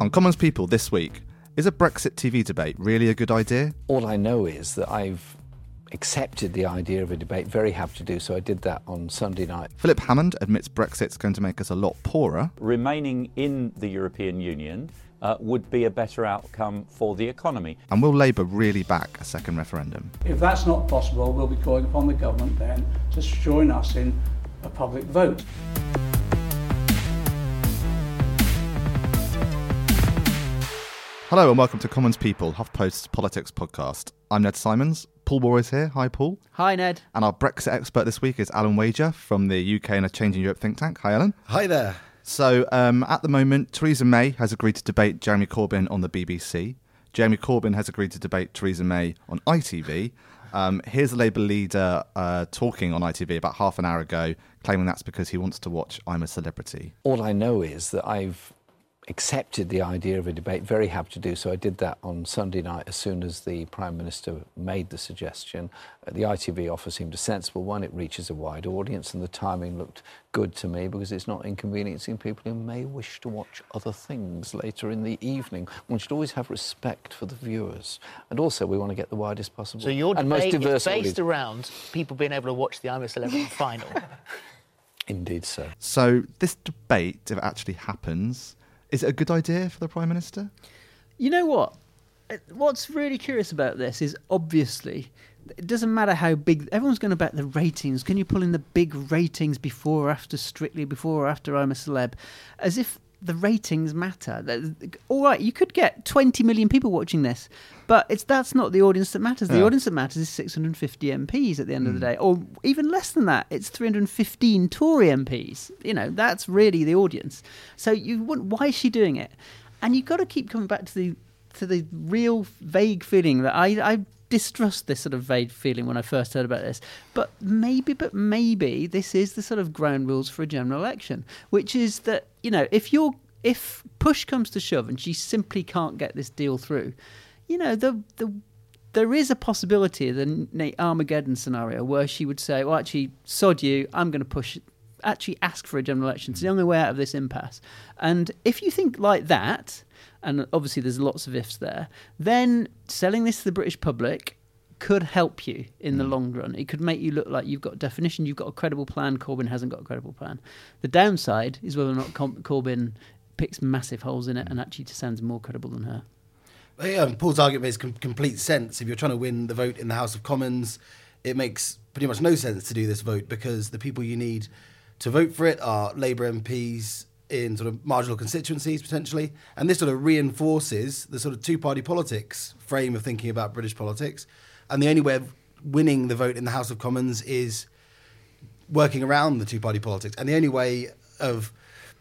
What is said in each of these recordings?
On Commons People this week, is a Brexit TV debate really a good idea? All I know is that I've accepted the idea of a debate, very happy to do so. I did that on Sunday night. Philip Hammond admits Brexit's going to make us a lot poorer. remaining in the European Union uh, would be a better outcome for the economy. And will Labour really back a second referendum? If that's not possible, we'll be calling upon the government then to join us in a public vote. Hello and welcome to Commons People, HuffPost's politics podcast. I'm Ned Simons. Paul Waugh is here. Hi, Paul. Hi, Ned. And our Brexit expert this week is Alan Wager from the UK in a Changing Europe think tank. Hi, Alan. Hi there. So, um, at the moment, Theresa May has agreed to debate Jeremy Corbyn on the BBC. Jeremy Corbyn has agreed to debate Theresa May on ITV. Um, here's the Labour leader uh, talking on ITV about half an hour ago, claiming that's because he wants to watch I'm a Celebrity. All I know is that I've accepted the idea of a debate, very happy to do so. I did that on Sunday night as soon as the Prime Minister made the suggestion. Uh, the ITV offer seemed a sensible one. It reaches a wide audience, and the timing looked good to me because it's not inconveniencing people who may wish to watch other things later in the evening. One should always have respect for the viewers. And also, we want to get the widest possible So your and most debate is based audience. around people being able to watch the I'm a Celebrity final. Indeed, so. So, this debate, if it actually happens, is it a good idea for the Prime Minister? You know what? Uh, What's really curious about this is obviously it doesn't matter how big everyone's going to bet the ratings. Can you pull in the big ratings before or after Strictly, before or after I'm a Celeb, as if the ratings matter? All right, you could get 20 million people watching this, but it's that's not the audience that matters. The Yeah. audience that matters is 650 MPs at the end of the hmm. day, or even less than that. It's 315 Tory MPs. You know, that's really the audience. So you wouldn't. Why is she doing it? And you've got to keep coming back to the to the real vague feeling that I I distrust this sort of vague feeling when I first heard about this. But maybe, but maybe this is the sort of ground rules for a general election, which is that you know if you're if push comes to shove and she simply can't get this deal through, you know the the there is a possibility, the Armageddon scenario, where she would say, "Well, actually, sod you. I'm going to push, actually ask for a general election. It's the only way out of this impasse." And if you think like that, and obviously there's lots of ifs there, then selling this to the British public could help you in the mm. long run. It could make you look like you've got definition, you've got a credible plan. Corbyn hasn't got a credible plan. The downside is whether or not Com- Corbyn picks massive holes in it and actually sounds more credible than her. Yeah, and Paul's argument makes com- complete sense. If you're trying to win the vote in the House of Commons, it makes pretty much no sense to do this vote because the people you need to vote for it are Labour MPs in sort of marginal constituencies potentially, and this sort of reinforces the sort of two-party politics frame of thinking about British politics. And the only way of winning the vote in the House of Commons is working around the two party politics. And the only way of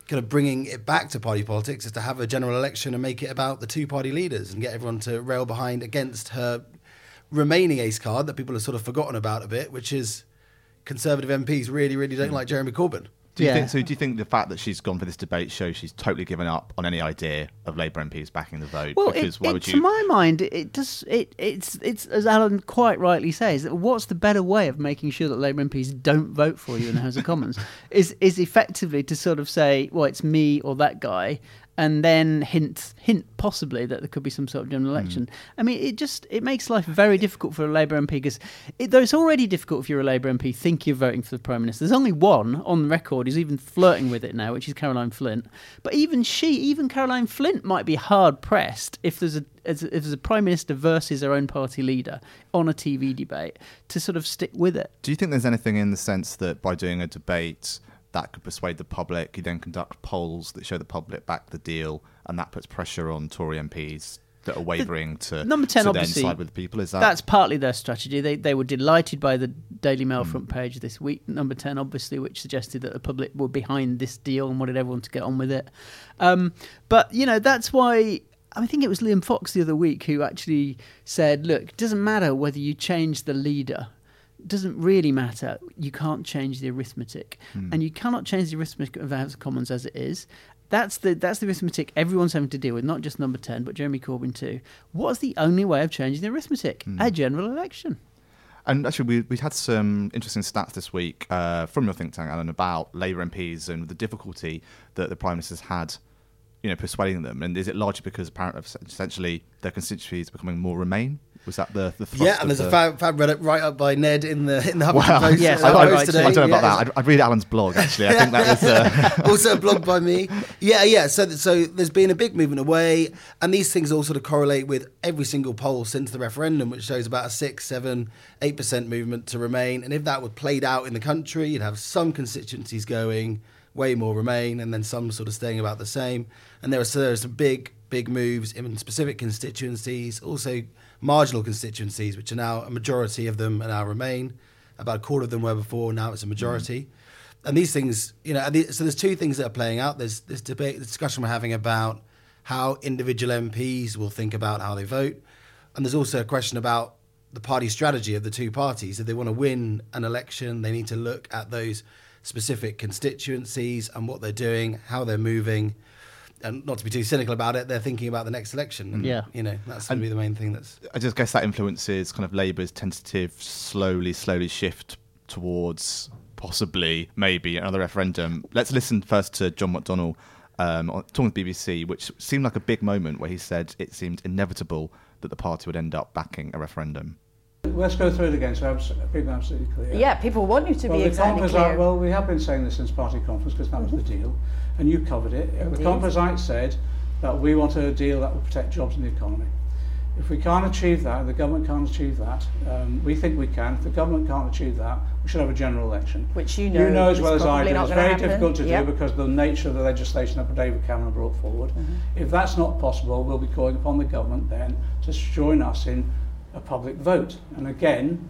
kind of bringing it back to party politics is to have a general election and make it about the two party leaders and get everyone to rail behind against her remaining ace card that people have sort of forgotten about a bit, which is conservative MPs really, really don't hmm. like Jeremy Corbyn. Do you Yeah. think so? Do you think the fact that she's gone for this debate shows she's totally given up on any idea of Labour MPs backing the vote? Well, because it, why it- would to my mind, it, it does. It, it's it's as Alan quite rightly says. What's the better way of making sure that Labour MPs don't vote for you in the House of Commons? Is is effectively to sort of say, well, it's me or that guy, and then hint hint possibly that there could be some sort of general hmm. election. I mean, it just it makes life very difficult for a Labour MP because it, though it's already difficult if you're a Labour MP, think you're voting for the Prime Minister. There's only one on the record who's even flirting with it now, which is Caroline Flint. But even she, even Caroline Flint, might be hard pressed if there's a if there's a Prime Minister versus her own party leader on a TV debate to sort of stick with it. Do you think there's anything in the sense that by doing a debate that could persuade the public, you then conduct polls that show the public back the deal, and that puts pressure on Tory MPs that are wavering to number 10 to obviously then side with the people. Is that that's partly their strategy. They they were delighted by the Daily Mail front page this week, number ten, obviously, which suggested that the public were behind this deal and wanted everyone to get on with it. Um, but you know that's why. I think it was Liam Fox the other week who actually said, "Look, it doesn't matter whether you change the leader." Doesn't really matter. You can't change the arithmetic, and you cannot change the arithmetic of the House of Commons as it is. That's the that's the arithmetic everyone's having to deal with, not just number ten, but Jeremy Corbyn too. What's the only way of changing the arithmetic? A general election. And actually, we we had some interesting stats this week uh, from your think tank, Alan, about Labour MPs and the difficulty that the Prime Minister's had, you know, persuading them. And is it largely because apparently, essentially, their constituencies are becoming more Remain? Was that the the thrust Yeah, and of there's a the- fab, fab Reddit right up by Ned in the in the Huffington Wow. Post. Yes, uh, I- I- post I today. I don't know about Yeah, that. I'd, I'd read Alan's blog actually. I think that was. Uh, also a blog by me. Yeah, yeah. So, so there's been a big movement away, and these things all sort of correlate with every single poll since the referendum, which shows about a six, seven, eight percent movement to remain. And if that were played out in the country, you'd have some constituencies going way more remain, and then some sort of staying about the same. And there are, so there are some big, big moves in specific constituencies, also marginal constituencies, which are now a majority of them are now remain. About a quarter of them were before, now it's a majority mm-hmm. and these things, you know, the- so there's two things that are playing out. There's this debate, this discussion we're having about how individual MPs will think about how they vote, and there's also a question about the party strategy of the two parties. If they want to win an election, they need to look at those specific constituencies and what they're doing, how they're moving, and not to be too cynical about it, they're thinking about the next election. And, Yeah. you know, that's going to be the main thing. That's I just guess that influences kind of Labour's tentative, slowly, slowly shift towards possibly, maybe another referendum. Let's listen first to John McDonnell um, on- talking with BBC, which seemed like a big moment where he said it seemed inevitable that the party would end up backing a referendum. Let's go through it again so people are absolutely clear. Yeah, people want you to well, be the exactly Composite, clear. well, we have been saying this since party conference because that was the deal, and you covered it. Uh, The Indeed. Composite said that we want a deal that will protect jobs in the economy. If we can't achieve that, the government can't achieve that, um, we think we can. If the government can't achieve that, we should have a general election. Which you know you know as well as I do. It's very happen. difficult to Yep. do because of the nature of the legislation that David Cameron brought forward. Mm-hmm. If that's not possible, we'll be calling upon the government then to join us in a public vote. And again,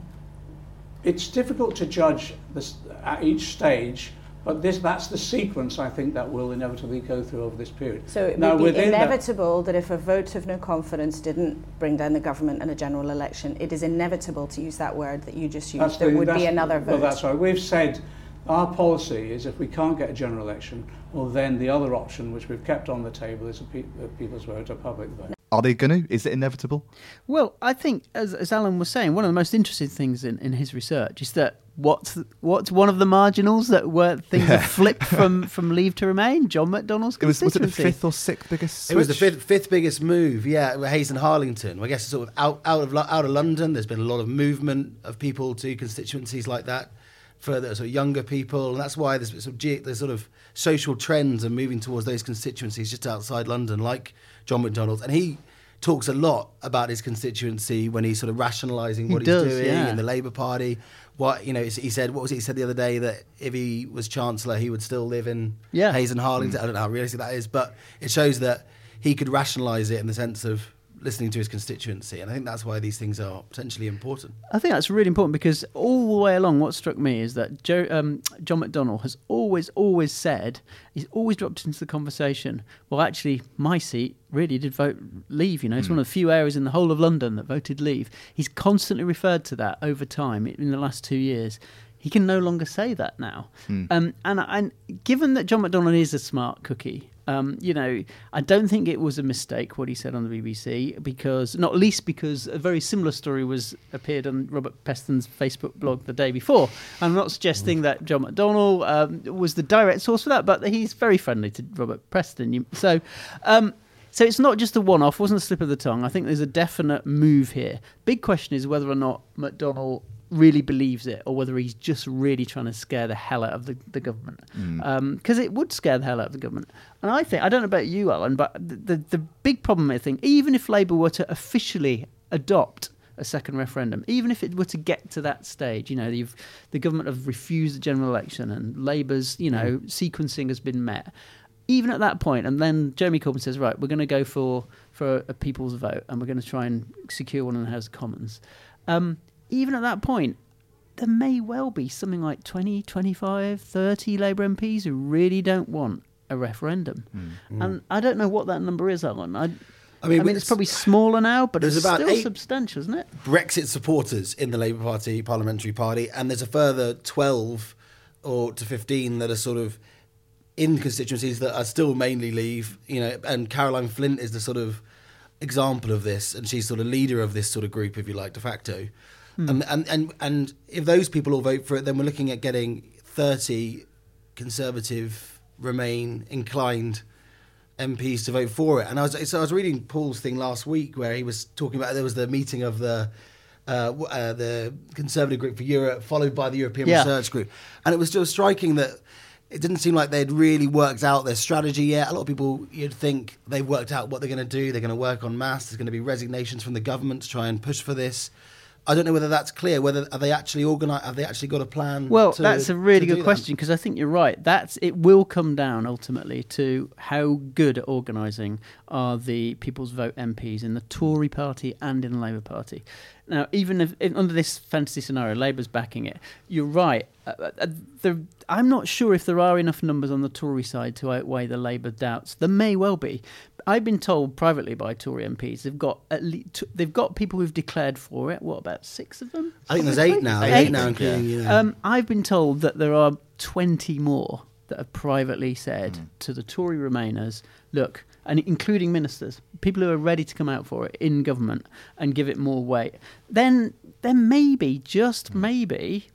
it's difficult to judge this at each stage, but this that's the sequence I think that will inevitably go through over this period. So it now, would be within that- inevitable that, if a vote of no confidence didn't bring down the government in a general election, it is inevitable to use that word that you just used. There the- would be another vote. Well, that's right. We've said our policy is if we can't get a general election, well, then the other option, which we've kept on the table, is a, pe- a people's vote, a public vote. Are they going to? Is it inevitable? Well, I think, as, as Alan was saying, one of the most interesting things in, in his research is that what's what's one of the marginals that were things that flipped from, from Leave to Remain? John McDonnell's It was, was it the fifth or sixth biggest? It was the fifth, fifth biggest move, yeah, Hayes and Harlington. I guess sort of out, out of out of London, there's been a lot of movement of people to constituencies like that for the sort of younger people, and that's why there's sort of ge- there's sort of social trends are moving towards those constituencies just outside London, like John McDonnell's, and he talks a lot about his constituency when he's sort of rationalising He what does, he's doing yeah. in the Labour Party. What you know, he said, what was it? He said the other day that if he was chancellor, he would still live in Yeah. Hayes and Harlington. Mm. I don't know how realistic that is, but it shows that he could rationalise it in the sense of listening to his constituency, and I think that's why these things are potentially important. I think that's really important because all the way along, what struck me is that Joe, um, John McDonnell has always, always said, he's always dropped into the conversation. Well, actually, my seat really did vote leave. You know, it's one of the few areas in the whole of London that voted leave. He's constantly referred to that over time in the last two years. He can no longer say that now. Um, and, and given that John McDonnell is a smart cookie, um, you know, I don't think it was a mistake what he said on the BBC because, not least because a very similar story was appeared on Robert Peston's Facebook blog the day before. I'm not suggesting that John McDonnell um, was the direct source for that, but he's very friendly to Robert Peston. So, um, so it's not just a one-off. wasn't a slip of the tongue. I think there's a definite move here. Big question is whether or not McDonnell really believes it or whether he's just really trying to scare the hell out of the, the government. Mm. Um, because it would scare the hell out of the government. And i think i don't know about you alan but the, the, the big problem i think even if labour were to officially adopt a second referendum even if it were to get to that stage you know the government have refused the general election and labour's you know mm. sequencing has been met. Even at that point, and then Jeremy Corbyn says, right, we're going to go for for a people's vote, and we're going to try and secure one in the House of Commons. Um, even at that point, there may well be something like 20, 25, 30 Labour MPs who really don't want a referendum. Mm. And I don't know what that number is, Alan. I, I mean, I mean, it's, probably smaller now, but there's it's about still substantial, isn't it? Brexit supporters in the Labour Party parliamentary party, and there's a further 12 or to 15 that are sort of in constituencies that are still mainly Leave. You know, and Caroline Flint is the sort of example of this, and she's sort of leader of this sort of group, if you like, de facto. And, and and and if those people all vote for it, then we're looking at getting 30 Conservative, Remain inclined MPs to vote for it. And I was so I was reading Paul's thing last week where he was talking about there was the meeting of the uh, uh, the Conservative Group for Europe, followed by the European Yeah. Research Group, and it was just striking that it didn't seem like they'd really worked out their strategy yet. A lot of people you'd think they've worked out what they're going to do. They're going to work on mass. There's going to be resignations from the government to try and push for this. I don't know whether that's clear. Whether are they actually organised? Have they actually got a plan? Well, to- that's a really good question because I think you're right. That's it. Will come down ultimately to how good at organising are the People's Vote MPs in the Tory Party and in the Labour Party. Now, even if, if under this fantasy scenario, Labour's backing it, you're right. Uh, uh, the, I'm not sure if there are enough numbers on the Tory side to outweigh the Labour doubts. There may well be. I've been told privately by Tory MPs they've got at least they've got people who've declared for it. What about six of them? I think there's eight now. Eight. Eight, now, including you. Know. Um, I've been told that there are 20 more that have privately said to the Tory Remainers, look, and including ministers, people who are ready to come out for it in government and give it more weight, then then maybe, just hmm. maybe,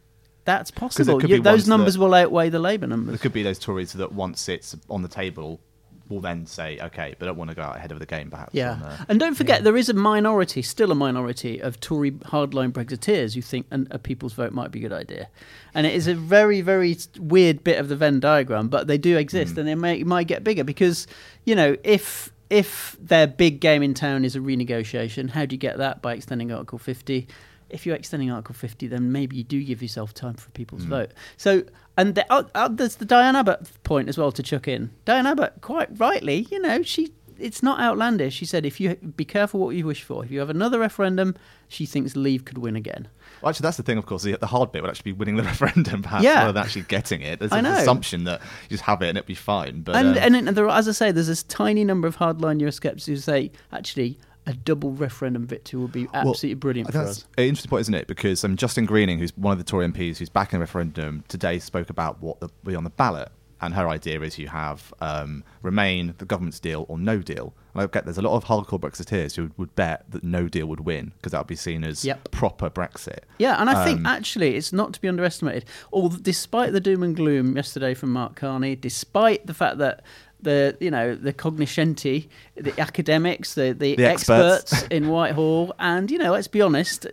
that's possible. You- those numbers that- will outweigh the Labour numbers. There could be those Tories that once it's on the table, will then say, okay, but don't want to go out ahead of the game, perhaps. Yeah, the- and don't forget there is a minority, still a minority of Tory hardline Brexiteers who think an, a people's vote might be a good idea, and it is a very, very weird bit of the Venn diagram, but they do exist, mm. and they may might get bigger because you know if if their big game in town is a renegotiation, how do you get that by extending Article 50? If you're extending Article 50, then maybe you do give yourself time for people people's vote. So, and the, uh, uh, there's the Diane Abbott point as well to chuck in. Diane Abbott, quite rightly, you know, she it's not outlandish. She said, if you be careful what you wish for. If you have another referendum, she thinks Leave could win again. Well, actually, that's the thing, of course. The, the hard bit would actually be winning the referendum, perhaps, Yeah. rather than actually getting it. There's an assumption that you just have it and it'll be fine. But and uh, and there, as I say, there's this tiny number of hardline Eurosceptics who say, actually, a double referendum victory would be Well, absolutely brilliant for That's us. an interesting point, isn't it? Because um, Justine Greening, who's one of the Tory MPs who's backing the referendum today, spoke about what will be on the ballot. And her idea is you have um, Remain, the government's deal, or no deal. And I get there's a lot of hardcore Brexiteers who would bet that no deal would win because that would be seen as Yep. proper Brexit. Yeah, and I think Um, actually it's not to be underestimated. Although, despite the doom and gloom yesterday from Mark Carney, despite the fact that the you know the cognoscenti, the academics, the the, The experts. experts in Whitehall, and you know let's be honest,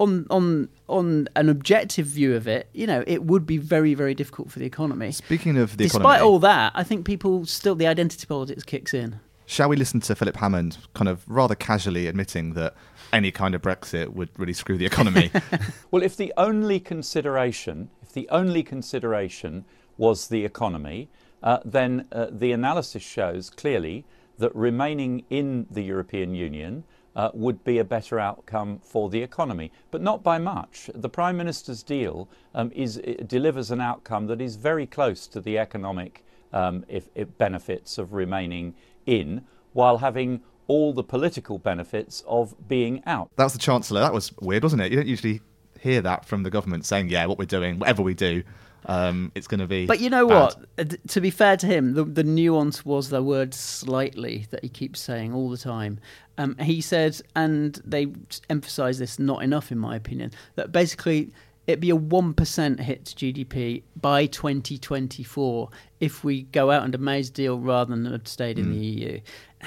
on on on an objective view of it, you know it would be very very difficult for the economy. Speaking of the economy Despite economy, all that, I think people still the identity politics kicks in. shall we listen to Philip Hammond kind of rather casually admitting that any kind of Brexit would really screw the economy? Well, if the only consideration, if the only consideration was the economy, uh, then uh, the analysis shows clearly that remaining in the European Union uh, would be a better outcome for the economy, but not by much. The Prime Minister's deal um, is delivers an outcome that is very close to the economic um, if, if benefits of remaining in, while having all the political benefits of being out. that was the Chancellor. That was weird, wasn't it? You don't usually hear that from the government saying, yeah, what we're doing, whatever we do, um, it's going to be. But you know bad. what? Uh, To be fair to him, the, the nuance was the word slightly that he keeps saying all the time. Um, he said, and they emphasise this not enough, in my opinion, that basically it'd be a 1% hit to GDP by 2024 if we go out under May's deal rather than have stayed in the EU.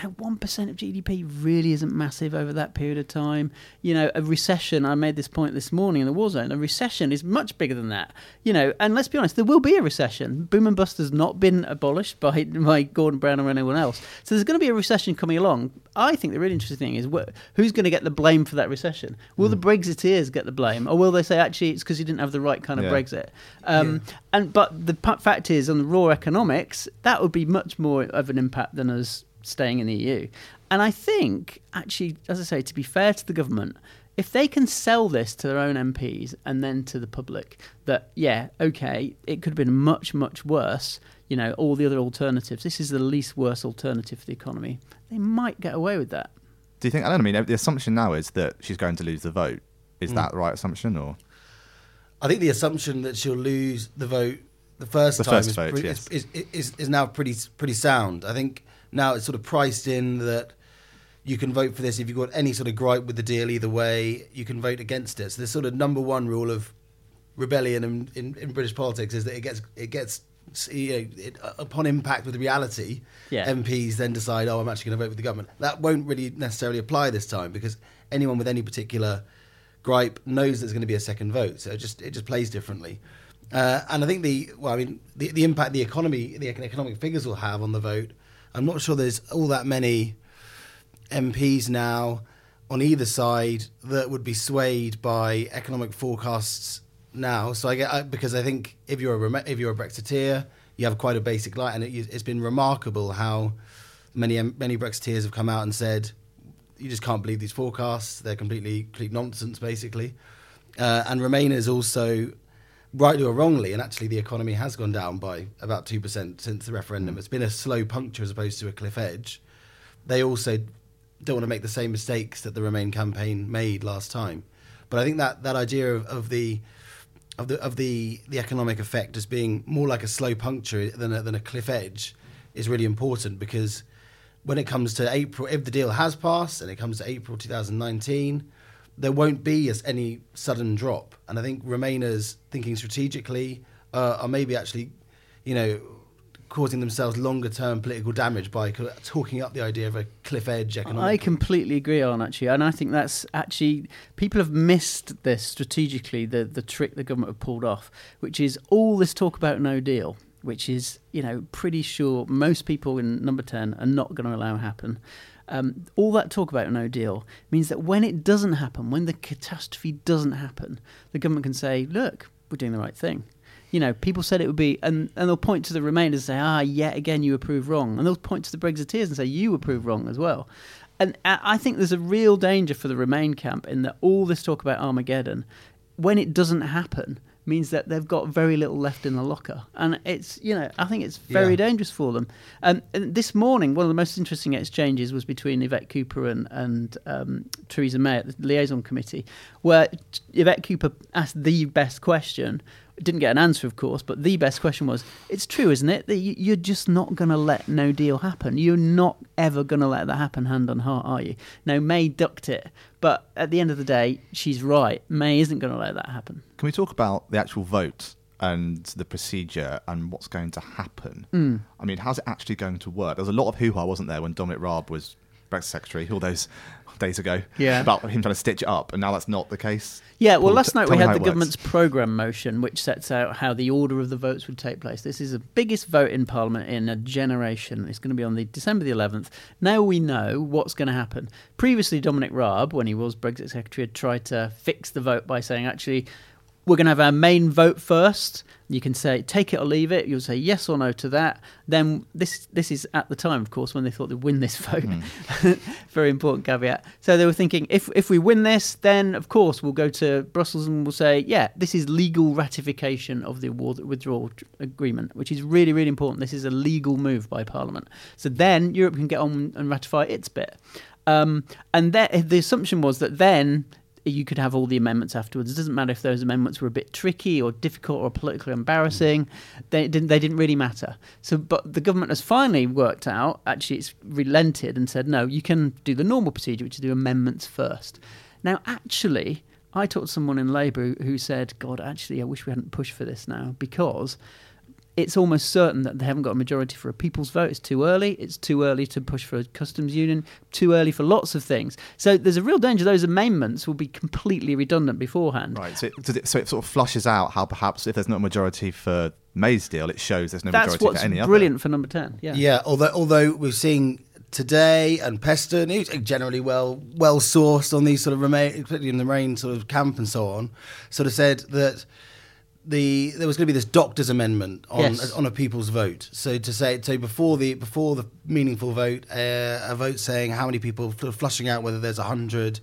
Now, 1% of GDP really isn't massive over that period of time. You know, a recession, I made this point this morning in the Waugh Zone, a recession is much bigger than that. You know, and let's be honest, there will be a recession. Boom and bust has not been abolished by, by Gordon Brown or anyone else. So there's going to be a recession coming along. I think the really interesting thing is wh- who's going to get the blame for that recession? Will the Brexiteers get the blame? Or will they say, actually, it's because you didn't have the right kind of Yeah. Brexit? Um, and But the p- fact is, on the raw economics, that would be much more of an impact than us staying in the EU. And I think, actually, as I say, to be fair to the government, if they can sell this to their own MPs and then to the public, that, yeah, okay, it could have been much, much worse, you know, all the other alternatives. This is the least worst alternative for the economy. They might get away with that. Do you think? I don't know. I mean, the assumption now is that she's going to lose the vote. Is hmm. that the right assumption, or I think the assumption that she'll lose the vote the first The time first is, vote, pretty, yes. is, is, is, is now pretty pretty sound. I think now it's sort of priced in that you can vote for this if you've got any sort of gripe with the deal either way. You can vote against it. So the sort of number one rule of rebellion in, in, in British politics is that it gets it gets you know, it, upon impact with reality. Yeah. MPs then decide, oh, I'm actually going to vote with the government. That won't really necessarily apply this time because anyone with any particular gripe knows there's going to be a second vote. So it just it just plays differently. Uh, and I think the well, I mean, the, the impact the economy, the economic figures will have on the vote. I'm not sure there's all that many MPs now on either side that would be swayed by economic forecasts now. So I get I, because I think if you're a if you're a Brexiteer, you have quite a basic line, and it, it's been remarkable how many many Brexiteers have come out and said you just can't believe these forecasts; they're completely complete nonsense, basically. Uh, and Remainers also, rightly or wrongly, and actually the economy has gone down by about two percent since the referendum. Mm. It's been a slow puncture as opposed to a cliff edge. They also don't want to make the same mistakes that the Remain campaign made last time. But I think that that idea of, of the of the of the the economic effect as being more like a slow puncture than a, than a cliff edge is really important because when it comes to April, if the deal has passed and it comes to April 2019, there won't be as any sudden drop. And I think Remainers thinking strategically uh, are maybe actually, you know, causing themselves longer term political damage by talking up the idea of a cliff edge economic. I completely agree on actually, and I think that's actually people have missed this strategically. The the trick the government have pulled off, which is all this talk about no deal, which is you know pretty sure most people in Number Ten are not going to allow happen. Um, all that talk about no deal means that when it doesn't happen, when the catastrophe doesn't happen, the government can say, "Look, we're doing the right thing." You know, people said it would be, and, and they'll point to the Remainers and say, ah, yet again you approve wrong. And they'll point to the Brexiteers and say, you approve wrong as well. And I I think there's a real danger for the Remain camp in that all this talk about Armageddon, when it doesn't happen, means that they've got very little left in the locker. And it's, you know, I think it's very Yeah. dangerous for them. Um, and this morning, one of the most interesting exchanges was between Yvette Cooper and, and um, Theresa May at the liaison committee, where Yvette Cooper asked the best question. Didn't get an answer, of course, but the best question was: "It's true, isn't it, that you- you're just not going to let no deal happen? You're not ever going to let that happen, hand on heart, are you?" Now May ducked it, but at the end of the day, she's right. May isn't going to let that happen. Can we talk about the actual vote and the procedure and what's going to happen? Hmm. I mean, how's it actually going to work? There was a lot of hoo ha, wasn't there, when Dominic Raab was Brexit Secretary all those days ago Yeah. about him trying to stitch it up, and now that's not the case. Yeah, well, Paul, last night we had the government's programme motion, which sets out how the order of the votes would take place. This is the biggest vote in Parliament in a generation. It's going to be on the December the 11th. Now we know what's going to happen. Previously, Dominic Raab, when he was Brexit Secretary, had tried to fix the vote by saying, actually, we're going to have our main vote first. You can say take it or leave it. You'll say yes or no to that. Then this this is at the time, of course, when they thought they'd win this vote. Very important caveat. So they were thinking if if we win this, then of course we'll go to Brussels and we'll say yeah, this is legal ratification of the award withdrawal agreement, which is really really important. This is a legal move by Parliament. So then Europe can get on and ratify its bit. Um, and that, the assumption was that then you could have all the amendments afterwards. It doesn't matter if those amendments were a bit tricky or difficult or politically embarrassing. They didn't. They didn't really matter. So, but the government has finally worked out. Actually, it's relented and said no. You can do the normal procedure, which is do amendments first. Now, actually, I talked to someone in Labour who said, "God, actually, I wish we hadn't pushed for this now because." It's almost certain that they haven't got a majority for a people's vote. It's too early. It's too early to push for a customs union. Too early for lots of things. So there's a real danger those amendments will be completely redundant beforehand. Right, so it, so it sort of flushes out how perhaps if there's not a majority for May's deal, it shows there's no That's majority what's for any brilliant for number ten. Yeah. Yeah, although although we're seeing today and Peston, who's generally well well sourced on these sort of remain, particularly in the rain sort of camp and so on, sort of said that the there was going to be this doctor's amendment on Yes. on a people's vote. So to say so before the before the meaningful vote, uh, a vote saying how many people fl- flushing out whether there's hundred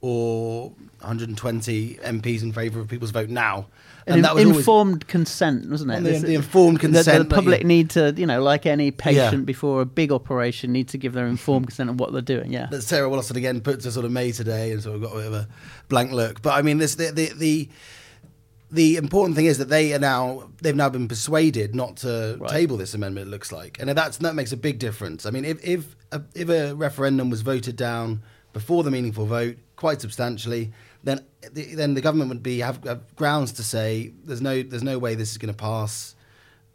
or 120 MPs in favour of people's vote now, An that was always- informed consent, wasn't it? The- the informed consent The, that public you- need to, you know, like any patient Yeah. before a big operation, need to give their informed consent of what they're doing. Yeah. that Sarah Wollaston again put to sort of May today and sort of got a bit of a blank look. But I mean, this the the the, the important thing is that they are now they've now been persuaded not to Right. table this amendment. It looks like, and that's that makes a big difference. I mean, if if a, if a referendum was voted down before the meaningful vote quite substantially, then the, then the government would be have, have grounds to say there's no there's no way this is going to pass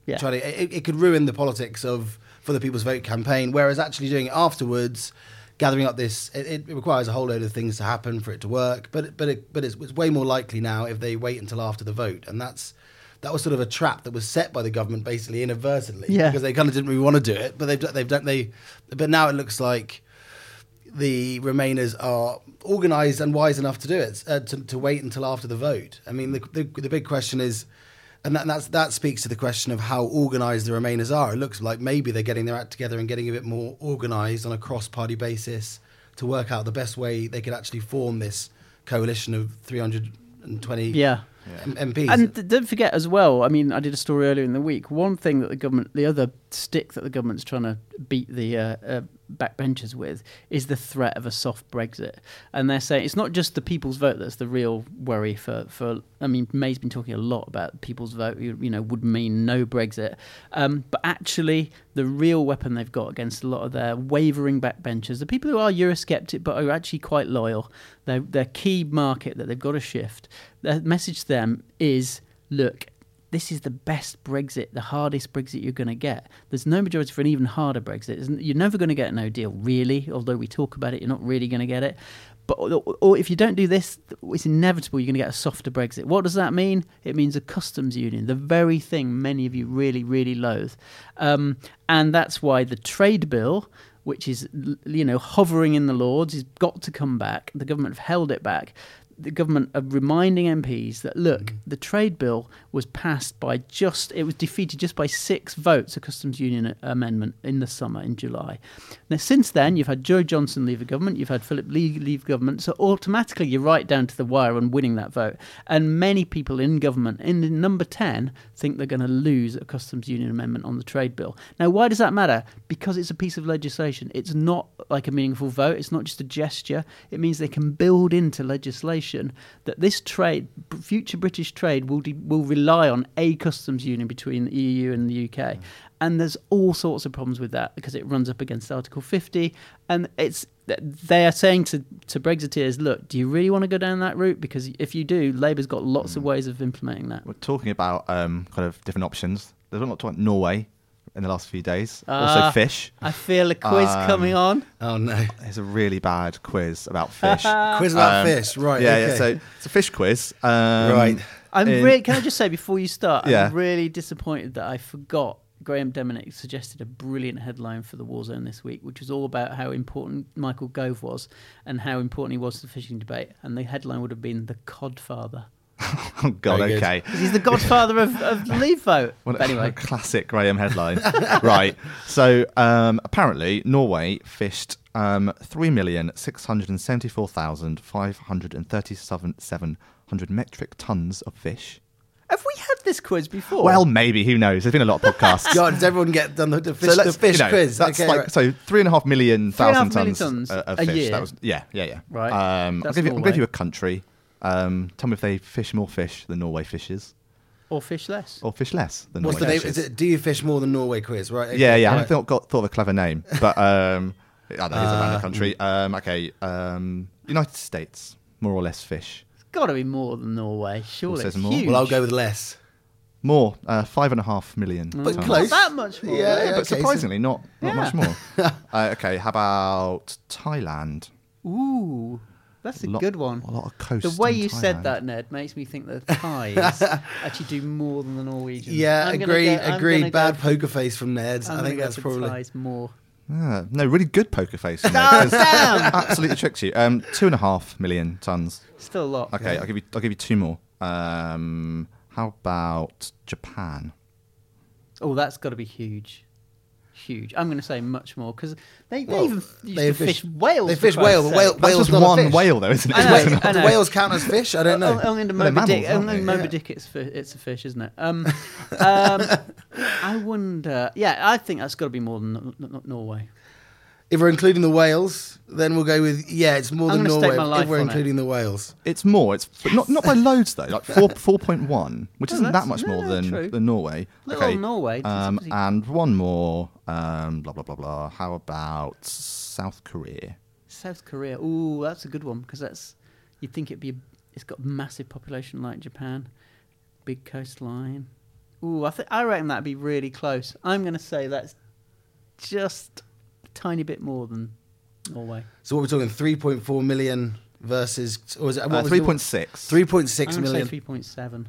Yeah. trying to it, it could ruin the politics of for the people's vote campaign whereas actually doing it afterwards gathering up this it, it requires a whole load of things to happen for it to work but but it, but it's, it's way more likely now if they wait until after the vote and that's that was sort of a trap that was set by the government basically inadvertently Yeah. because they kind of didn't really want to do it but they've they've done they but now it looks like the Remainers are organised and wise enough to do it, uh, to, to wait until after the vote. I mean, the, the, the big question is, and that, that's, that speaks to the question of how organised the Remainers are. It looks like maybe they're getting their act together and getting a bit more organised on a cross party basis to work out the best way they could actually form this coalition of 320 Yeah. MPs. And don't forget as well. I mean, I did a story earlier in the week. One thing that the government, the other stick that the government's trying to beat the uh, uh, backbenchers with, is the threat of a soft Brexit. And they're saying it's not just the people's vote that's the real worry for. for I mean, May's been talking a lot about people's vote. You, you know, would mean no Brexit. Um, but actually, the real weapon they've got against a lot of their wavering backbenchers, the people who are Eurosceptic but are actually quite loyal, their their key market that they've got to shift. Their message to them is, look, this is the best Brexit, the hardest Brexit you're going to get. There's no majority for an even harder Brexit. You're never going to get a no deal, really. Although we talk about it, you're not really going to get it. But or if you don't do this, it's inevitable you're going to get a softer Brexit. What does that mean? It means a customs union, the very thing many of you really, really loathe. Um, and that's why the trade bill, which is you know hovering in the Lords, has got to come back. The government have held it back. The government are reminding MPs that look, the trade bill was passed by just it was defeated just by six votes, a customs union amendment in the summer in July. Now since then, you've had Jo Johnson leave the government, you've had Philip Lee leave government, so automatically you're right down to the wire on winning that vote. And many people in government, in number ten, think they're going to lose a customs union amendment on the trade bill. Now, why does that matter? Because it's a piece of legislation. It's not like a meaningful vote. It's not just a gesture. It means they can build into legislation that this trade, future British trade, will de- will rely on a customs union between the EU and the UK. And there's all sorts of problems with that because it runs up against Article 50. And it's they are saying to, to Brexiteers, look, do you really want to go down that route? Because if you do, Labour's got lots of ways of implementing that. We're talking about um, kind of different options. There's a lot talking about Norway in the last few days. Ah. also, fish. I feel a quiz Um, coming on. oh no, It's a really bad quiz about fish. quiz about Um, fish, right? Yeah, okay. yeah. So it's a fish quiz. Um, Right. I'm in- really. Can I just say before you start? Yeah. I'm really disappointed that I forgot. Graham Deminick suggested a brilliant headline for the Waugh Zone this week, which was all about how important Michael Gove was and how important he was to the fishing debate. And the headline would have been "The Codfather." Oh God. Very good. Okay. 'Cause He's the godfather of, of the Leave vote. Well, But anyway, classic Graham headline. right. So um, apparently, Norway fished um, three million six hundred and seventy-four thousand five hundred and thirty-seven seven hundred metric tons of fish. have we had this quiz before? Well, maybe. Who knows? There's been a lot of podcasts. God, does everyone get done the, the fish, so the fish you know, quiz? That's Okay, like right. so three and a half million Three and a thousand million tons, tons uh, of a fish. year? That was yeah, yeah, yeah. Right. Um, I'll give you, I'll give you a country. Um, tell me if they fish more fish than Norway fishes, or fish less. or fish less than What's the Norway name? fishes. Is it Do you fish more than Norway quiz? Right. okay, Yeah, yeah. I haven't thought, thought of a clever name, but um, yeah, that is around Uh, the country. Um, okay, um, United States, more or less fish. It's got to be more than Norway, surely. says It's more? huge. Well, I'll go with less. More, uh, five and a half million. But tons. close. Not that much more. Yeah, Yeah, yeah, but okay, so- surprisingly, not not Yeah. much more. uh, okay, how about Thailand? Ooh, that's a Lot- good one. A lot of coast. The way in you said that, Ned, makes me think the Thais actually do more than the Norwegians. Yeah, I'm gonna agreed. go- I'm gonna agreed. go Bad for- poker face from Ned. I'm I gonna think go that's for probably. Thais more. Ah, no, really good poker face. from there, 'cause Absolutely tricks you. Um, two and a half million tons. Still a lot. Okay, I'll give you. I'll give you two more. Um, How about Japan? Oh, that's got to be huge. Huge. I'm going to say much more because they, they Well, even used they to fish- fish, whales. They for fish Christ's whale, but sake. whale, That's whale's just not a one fish. whale, though, isn't it? I know, Wait, I do know. whales count as fish? I don't know. Only in the Well, they're Moby Dick. mammals, aren't Only in they? Moby Yeah. Dick, it's, fi- it's a fish, isn't it? Um, um, I wonder. Yeah, I think that's got to be more than N- N- Norway. If we're including the whales, then we'll go with yeah, it's more I'm than gonna stake Norway. my life If we're on it. including the whales, It's more. It's but not not by loads though. Like four four point one, which isn't that that's- much no, more no, than true. than Norway. Little old Norway, it's Um, obviously- and one more. Um, blah blah blah blah. How about South Korea? South Korea. Ooh, that's a good one because that's you'd think it'd be. It's got massive population like Japan, big coastline. Ooh, I think I reckon that'd be really close. I'm going to say that's just a tiny bit more than Norway. so what we're talking three point four million versus or is it what Uh, was Three the- point six. 3.6 I'm going to say million. three point seven.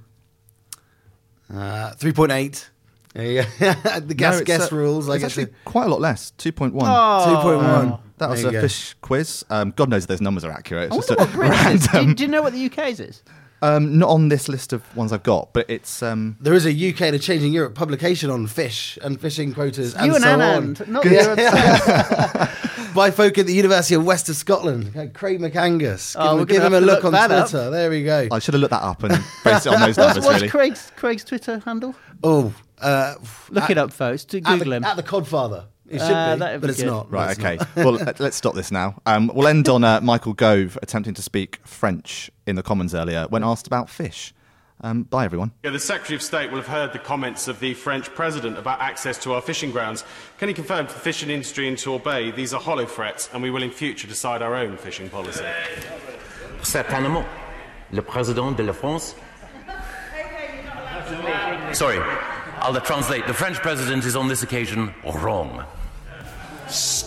Uh, 3.8. There you go. the gas guess rules. I It's guess actually quite a lot less. Two point one. Oh. 2.1. That was a go. fish quiz. Um, God knows if those numbers are accurate. It's I just wonder a what Britain's is. Do, random. do you know what the UK's is? Um, not on this list of ones I've got, but it's um, There is a UK to Changing Europe publication on fish and fishing quotas and you and so Anand, on. not Good. the Europe. By folk at the University of West of Scotland, Uh, Craig McAngus. Give, Oh, him, we're give him a look, look on that up. Twitter. There we go. I should have looked that up and based it on those What's, numbers. what's really, Craig's Craig's Twitter handle? Oh, uh, Look at, it up, folks. To At Google the, him. at the Codfather. It should Uh, be, but be it's good. not. Right, It's okay. not. well, let- let's stop this now. Um, we'll end on uh, Michael Gove attempting to speak French in the Commons earlier when asked about fish. Um, bye, everyone. Yeah, the Secretary of State will have heard the comments of the French President about access to our fishing grounds. Can he confirm for the fishing industry in Torbay these are hollow threats and we will in future decide our own fishing policy? Certainement. Le président de la France. Sorry, I'll translate. The French president is on this occasion wrong.